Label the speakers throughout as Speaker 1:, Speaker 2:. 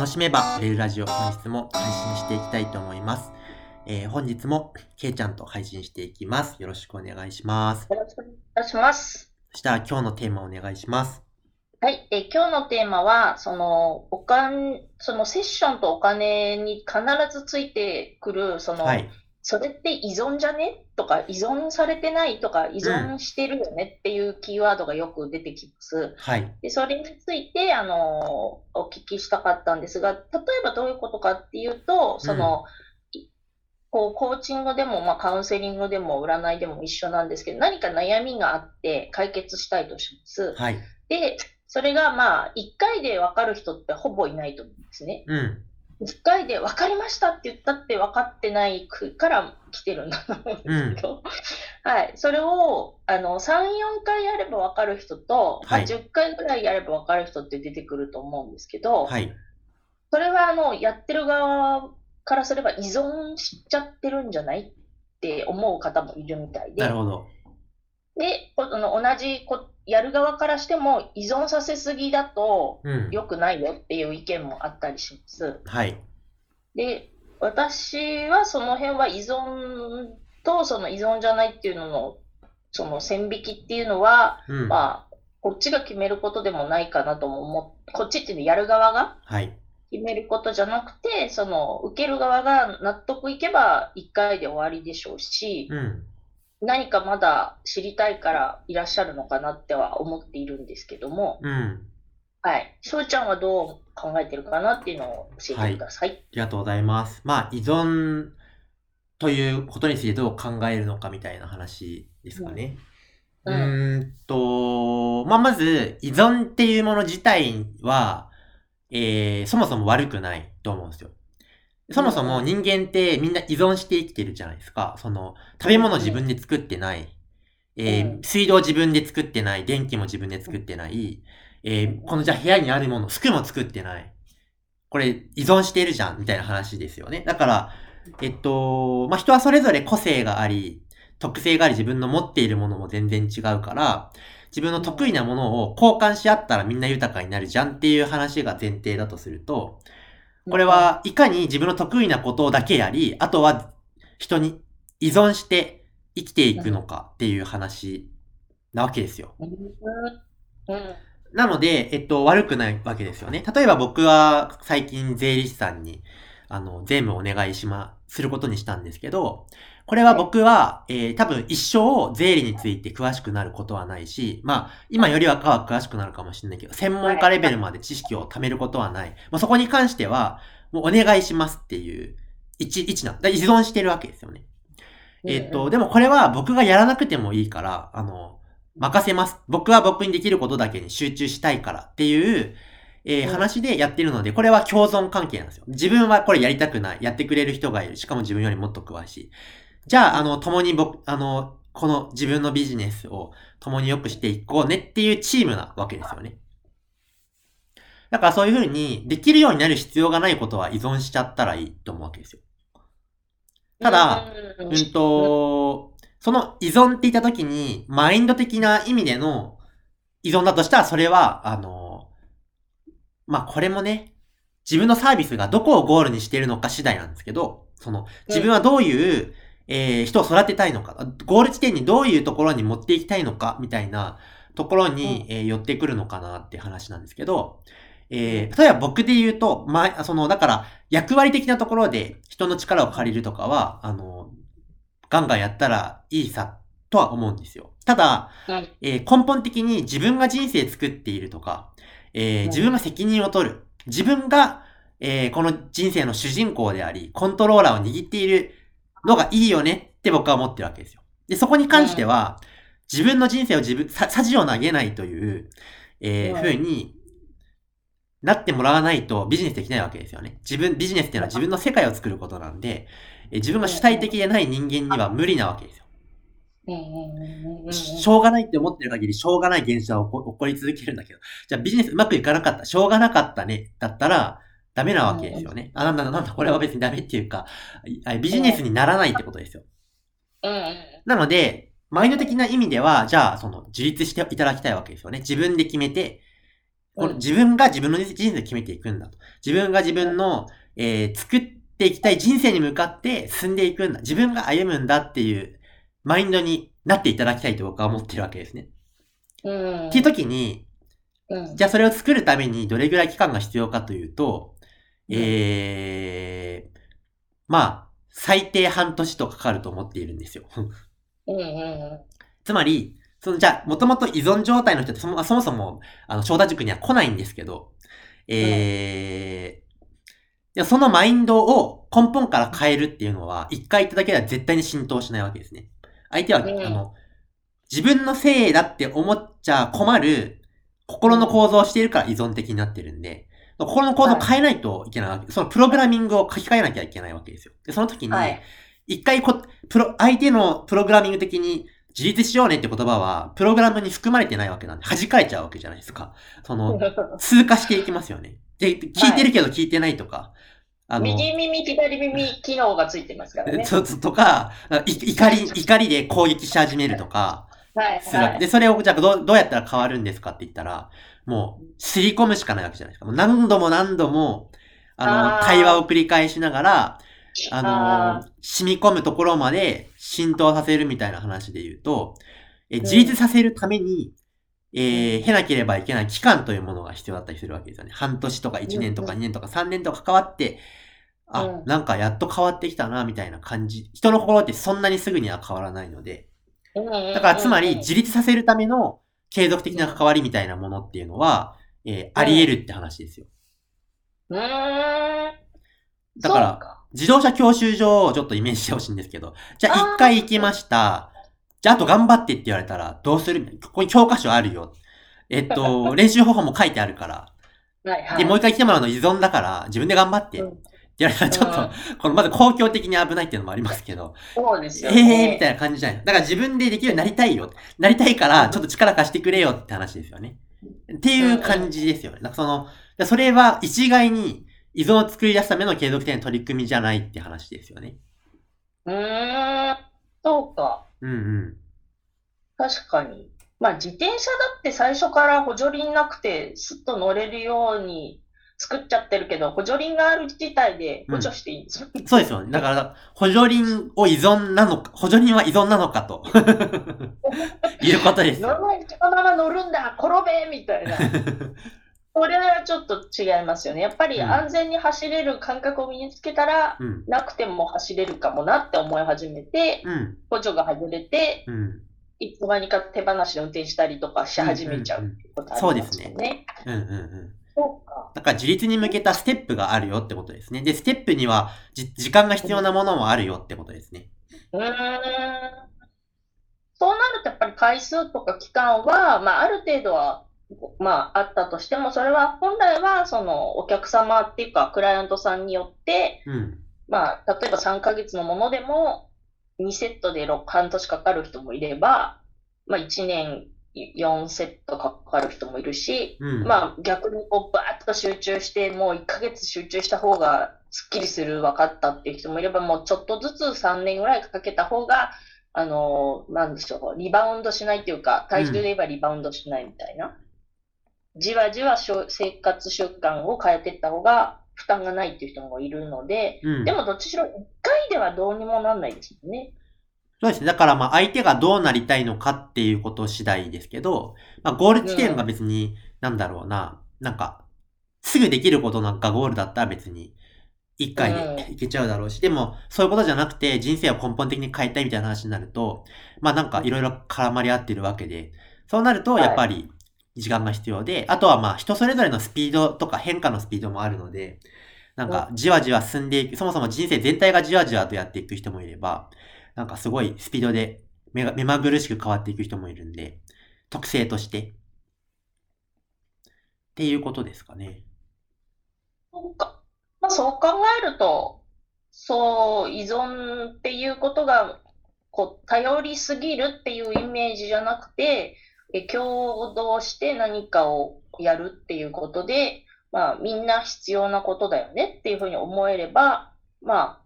Speaker 1: 楽しめば売れるラジオ本日も配信していきたいと思います。えー、本日もけいちゃんと配信していきます。よろしくお願いします。
Speaker 2: よろしくお願いします。
Speaker 1: そしたら今日のテーマお願いします。
Speaker 2: はい、えー今日のテーマは、その、お金、そのセッションとお金に必ずついてくる、その、
Speaker 1: はい。
Speaker 2: それって依存じゃね？とか、依存されてないとか、依存してるよねっていうキーワードがよく出てきます。
Speaker 1: はい。
Speaker 2: で、それについて、あの、お聞きしたかったんですが、例えばどういうことかっていうと、その、いこう、コーチングでも、まあ、カウンセリングでも、占いでも一緒なんですけど、何か悩みがあって解決したいとします。
Speaker 1: はい。
Speaker 2: で、それがまあ、1回で分かる人ってほぼいないと思うんですね。
Speaker 1: うん。
Speaker 2: 1回で分かりましたって言ったって分かってないから来てるんだと思うんですけど、はい。それを、あの、3、4回やれば分かる人と、まあ
Speaker 1: はい
Speaker 2: 10回ぐらいやれば分かる人って出てくると思うんですけど、
Speaker 1: はい。
Speaker 2: それはあの、やってる側からすれば依存しちゃってるんじゃないって思う方もいるみたいで
Speaker 1: なる、ほど。
Speaker 2: で、この同じこやる側からしても依存させすぎだと
Speaker 1: うん。
Speaker 2: 良くないよっていう意見もあったりします。
Speaker 1: はい。
Speaker 2: で、私はその辺は依存とその依存じゃないっていうのの、その線引きっていうのは、
Speaker 1: うん。
Speaker 2: まあ、こっちが決めることでもないかなとも思っ、こっちっていうのやる側が
Speaker 1: はい。
Speaker 2: 決めることじゃなくて、その受ける側が納得いけば1回で終わりでしょうし、
Speaker 1: うん。
Speaker 2: 何かまだ知りたいからいらっしゃるのかなっては思っているんですけども、
Speaker 1: うん。
Speaker 2: はい。翔ちゃんはどう考えてるかなっていうのを教えてください。
Speaker 1: ありがとうございます。まあ、依存ということについてどう考えるのかみたいな話ですかね。う
Speaker 2: うん
Speaker 1: ーんと、まあ、まず、依存っていうもの自体は、えー、そもそも悪くないと思うんですよ。そもそも人間ってみんな依存して生きてるじゃないですか。その、食べ物自分で作ってない。えー
Speaker 2: うん
Speaker 1: 水道自分で作ってない。電気も自分で作ってない。えーこのじゃあ部屋にあるもの、服も作ってない。これ依存してるじゃん、みたいな話ですよね。だから、えっと、まあ、人はそれぞれ個性があり、特性があり自分の持っているものも全然違うから、自分の得意なものを交換し合ったらみんな豊かになるじゃんっていう話が前提だとすると、これはいかに自分の得意なことだけやり、あとは人に依存して生きていくのかっていう話なわけですよ。なので、えっと、悪くないわけですよね。例えば僕は最近税理士さんに、あの、税務をお願いしま、することにしたんですけど、これは僕は、えー、多分一生税理について詳しくなることはないし、まあ、今よりはかは詳しくなるかもしれないけど、専門家レベルまで知識を貯めることはない。まあ、そこに関しては、もうお願いしますっていう、一、一な、だ依存してるわけですよね。えっと、でもこれは僕がやらなくてもいいから、あの、任せます。僕は僕にできることだけに集中したいからっていう、えー
Speaker 2: うん
Speaker 1: 話でやってるので、これは共存関係なんですよ。自分はこれやりたくない。やってくれる人がいる。しかも自分よりもっと詳しい。じゃあ、あの、共に僕、あの、この自分のビジネスを共に良くしていこうねっていうチームなわけですよね。だからそういうふうに、できるようになる必要がないことは依存しちゃったらいいと思うわけですよ。ただ、
Speaker 2: うん
Speaker 1: うんと、その依存って言った時に、マインド的な意味での依存だとしたら、それは、あの、まあ、これもね、自分のサービスがどこをゴールにしているのか次第なんですけど、その、自分はどういう、えー人を育てたいのか、ゴール地点にどういうところに持っていきたいのか、みたいなところに、えー寄ってくるのかなって話なんですけど、えー例えば僕で言うと、まあ、その、だから、役割的なところで人の力を借りるとかは、あの、ガンガンやったらいいさ、とは思うんですよ。ただ、
Speaker 2: うん
Speaker 1: えー根本的に自分が人生作っているとか、えー
Speaker 2: うん
Speaker 1: 自分が責任を取る。自分が、えーこの人生の主人公であり、コントローラーを握っているのがいいよねって僕は思ってるわけですよ。で、そこに関しては、自分の人生を自分、さ、さじを投げないという、えー
Speaker 2: うん
Speaker 1: ふうになってもらわないとビジネスできないわけですよね。自分、ビジネスっていうのは自分の世界を作ることなんで、えー自分が主体的でない人間には無理なわけですよ。しょうがないって思ってる限り、しょうがない現象は起こり続けるんだけど、じゃあビジネスうまくいかなかった、しょうがなかったね、だったら、ダメなわけですよね。あ、なんだなんだ、これは別にダメっていうか、あビジネスにならないってことですよ。
Speaker 2: うんうん
Speaker 1: なので、マインド的な意味では、じゃあ、その、自立していただきたいわけですよね。自分で決めて、この自分が自分の人生決めていくんだと。自分が自分の、えー、作っていきたい人生に向かって進んでいくんだ。自分が歩むんだっていうマインドになっていただきたいと僕は思ってるわけですね。
Speaker 2: うん。
Speaker 1: っていう時に、
Speaker 2: うん。
Speaker 1: じゃあそれを作るためにどれぐらい期間が必要かというと、
Speaker 2: うん
Speaker 1: えー、まあ、最低半年とかかると思っているんですよ。
Speaker 2: うんうん
Speaker 1: つまり、その、じゃあ、もともと依存状態の人ってそもそもそも、あの、翔太塾には来ないんですけど、えー、そのマインドを根本から変えるっていうのは、一回言っただけでは絶対に浸透しないわけですね。相手は、
Speaker 2: うん
Speaker 1: あの、自分のせいだって思っちゃ困る心の構造をしているから依存的になってるんで、心の構造を変えないといけないわけ。そのプログラミングを書き換えなきゃいけないわけですよ。で、その時に、
Speaker 2: はい
Speaker 1: 一回こ、プロ、相手のプログラミング的に自立しようねって言葉は、プログラムに含まれてないわけなんで、弾かれちゃうわけじゃないですか。その、通過していきますよね。で、聞いてるけど聞いてないとか、あの、
Speaker 2: 右耳、左耳機能がついてますからね。
Speaker 1: ととか、い怒り、怒りで攻撃し始めるとか、
Speaker 2: はい
Speaker 1: するわけ。
Speaker 2: はい。
Speaker 1: で、それを、じゃあどう、どうやったら変わるんですかって言ったら、もう、すり込むしかないわけじゃないですか。もう何度も何度も、あの、会話を繰り返しながら、あの
Speaker 2: あ
Speaker 1: 染み込むところまで浸透させるみたいな話で言うと、え自立させるために、えー、経なければいけない期間というものが必要だったりするわけですよね。半年とか1年とか
Speaker 2: う
Speaker 1: 2年とか3年とか関わって、あ、
Speaker 2: うん
Speaker 1: なんかやっと変わってきたな、みたいな感じ。人の心ってそんなにすぐには変わらないので、
Speaker 2: ー
Speaker 1: だからつまり
Speaker 2: うん
Speaker 1: 自立させるための継続的な関わりみたいなものっていうのは、えーあり得るって話ですよ。
Speaker 2: う。
Speaker 1: だから自動車教習所をちょっとイメージしてほしいんですけど、じゃあ一回行きました。じゃああと頑張ってって言われたらどうするここに教科書あるよ。えっと、練習方法も書いてあるから。
Speaker 2: はいはい。
Speaker 1: で、もう一回来てもらうの依存だから、自分で頑張って。
Speaker 2: うん
Speaker 1: って言われたらちょっと、このまず公共的に危ないっていうのもありますけど、
Speaker 2: そうですよ
Speaker 1: ええー、
Speaker 2: ね。
Speaker 1: みたいな感じじゃないだから自分でできるようになりたいよ。なりたいから、ちょっと力貸してくれよって話ですよね。っていう感じですよね。だからその、でそれは一概に依存を作り出すための継続的な取り組みじゃないって話ですよね。
Speaker 2: うーん。そうか。
Speaker 1: うんうん。
Speaker 2: 確かに。まあ自転車だって最初から補助輪なくてスッと乗れるように作っちゃってるけど、補助輪がある自体で補助していいんですよ。
Speaker 1: そうですよね。だから、補助輪を依存なのか、補助輪は依存なのかと。いうことですよ。
Speaker 2: 乗らないそのまま乗るんだ転べみたいな。これはちょっと違いますよね。やっぱり
Speaker 1: うん
Speaker 2: 安全に走れる感覚を身につけたら、
Speaker 1: うん。
Speaker 2: なくても走れるかもなって思い始めて、
Speaker 1: うん。
Speaker 2: 補助が外れて、
Speaker 1: うん。
Speaker 2: いつの間にか手放しで運転したりとかし始めちゃうってことありますよね。
Speaker 1: うん。うん。うん。だから自立に向けたステップがあるよってことですね。で、ステップにはじ時間が必要なものもあるよってことですね。
Speaker 2: うーん。そうなるとやっぱり回数とか期間は、まあある程度は、まああったとしても、それは本来はそのお客様っていうかクライアントさんによって、
Speaker 1: うん。
Speaker 2: まあ例えば3ヶ月のものでも2セットで6半年かかる人もいれば、まあ1年4セットかかる人もいるし、
Speaker 1: うん。
Speaker 2: まあ逆にこうバーッと集中して、もう1ヶ月集中した方がスッキリする、分かったっていう人もいれば、もうちょっとずつ3年ぐらいかけた方が、あのーなんでしょう、リバウンドしないっていうか、体重で言えばリバウンドしないみたいな。じわじわしょ生活習慣を変えていった方が負担がないっていう人もいるので、
Speaker 1: うん
Speaker 2: でもどっちしろ1回ではどうにもなんないですもんね。
Speaker 1: そうですね。だからまあ相手がどうなりたいのかっていうこと次第ですけど、まあゴール地点が別に、なんだろうな、なんか、すぐできることなんかゴールだったら別に、一回でいけちゃうだろうし、でも、そういうことじゃなくて人生を根本的に変えたいみたいな話になると、まあなんかいろいろ絡まり合ってるわけで、そうなるとやっぱり時間が必要で、あとはまあ人それぞれのスピードとか変化のスピードもあるので、なんかじわじわ進んでいく、そもそも人生全体がじわじわとやっていく人もいれば、なんかすごいスピードで目が目まぐるしく変わっていく人もいるんで、特性として。っていうことですかね。
Speaker 2: そうか。まあ、そう考えると、そう、依存っていうことが、こう、頼りすぎるっていうイメージじゃなくて、え共同して何かをやるっていうことで、まあ、みんな必要なことだよねっていうふうに思えれば、まあ、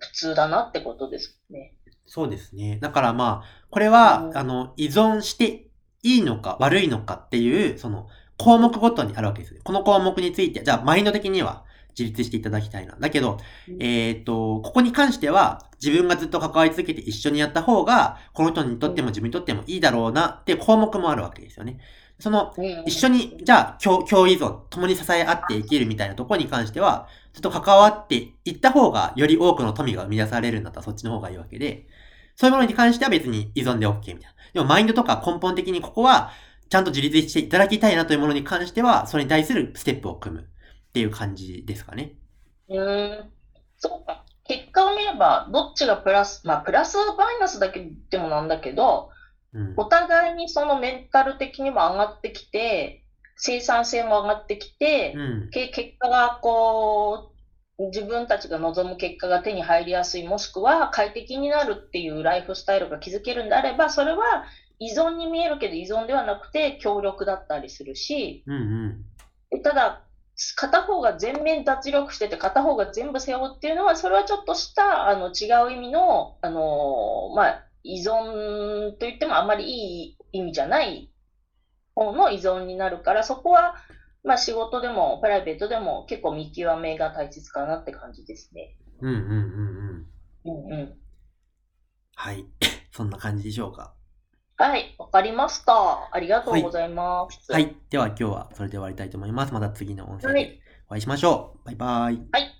Speaker 2: 普通だなってことですね。
Speaker 1: そうですね。だからまあ、これは、
Speaker 2: うん
Speaker 1: あの、依存していいのか悪いのかっていう、その、項目ごとにあるわけです。この項目について、じゃあマインド的には自立していただきたいな。だけど、えっ、と、ここに関しては、自分がずっと関わり続けて一緒にやった方が、この人にとっても自分にとってもいいだろうなって項目もあるわけですよね。その、一緒に、じゃあ、共共依存、共に支え合って生きるみたいなところに関しては、ちょっと関わっていった方が、より多くの富が生み出されるんだったらそっちの方がいいわけで、そういうものに関しては別に依存で OK みたいな。でもマインドとか根本的にここは、ちゃんと自立していただきたいなというものに関しては、それに対するステップを組むっていう感じですかね。
Speaker 2: うん、そうか。結果を見れば、どっちがプラス、まあ、プラスマイナスだけでもなんだけど、うん、お互いにそのメンタル的にも上がってきて、生産性も上がってきて、うん、結果がこう、自分たちが望む結果が手に入りやすい、もしくは快適になるっていうライフスタイルが築けるんであれば、それは依存に見えるけど依存ではなくて協力だったりするし、うんうん、ただ、片方が全面脱力してて、片方が全部背負うっていうのは、それはちょっとしたあの違う意味の、あのまあ、依存といってもあまりいい意味じゃない方の依存になるから、そこは、まあ、仕事でもプライベートでも結構見極めが大切かなって感じですね。
Speaker 1: うんうんうんうん。
Speaker 2: うんうん。
Speaker 1: はい。そんな感じでしょうか。
Speaker 2: はい、わかりました。ありがとうございます。
Speaker 1: はい。はい、では今日はそれで終わりたいと思います。また次の音声でお会いしましょう。バイバイ。
Speaker 2: はい。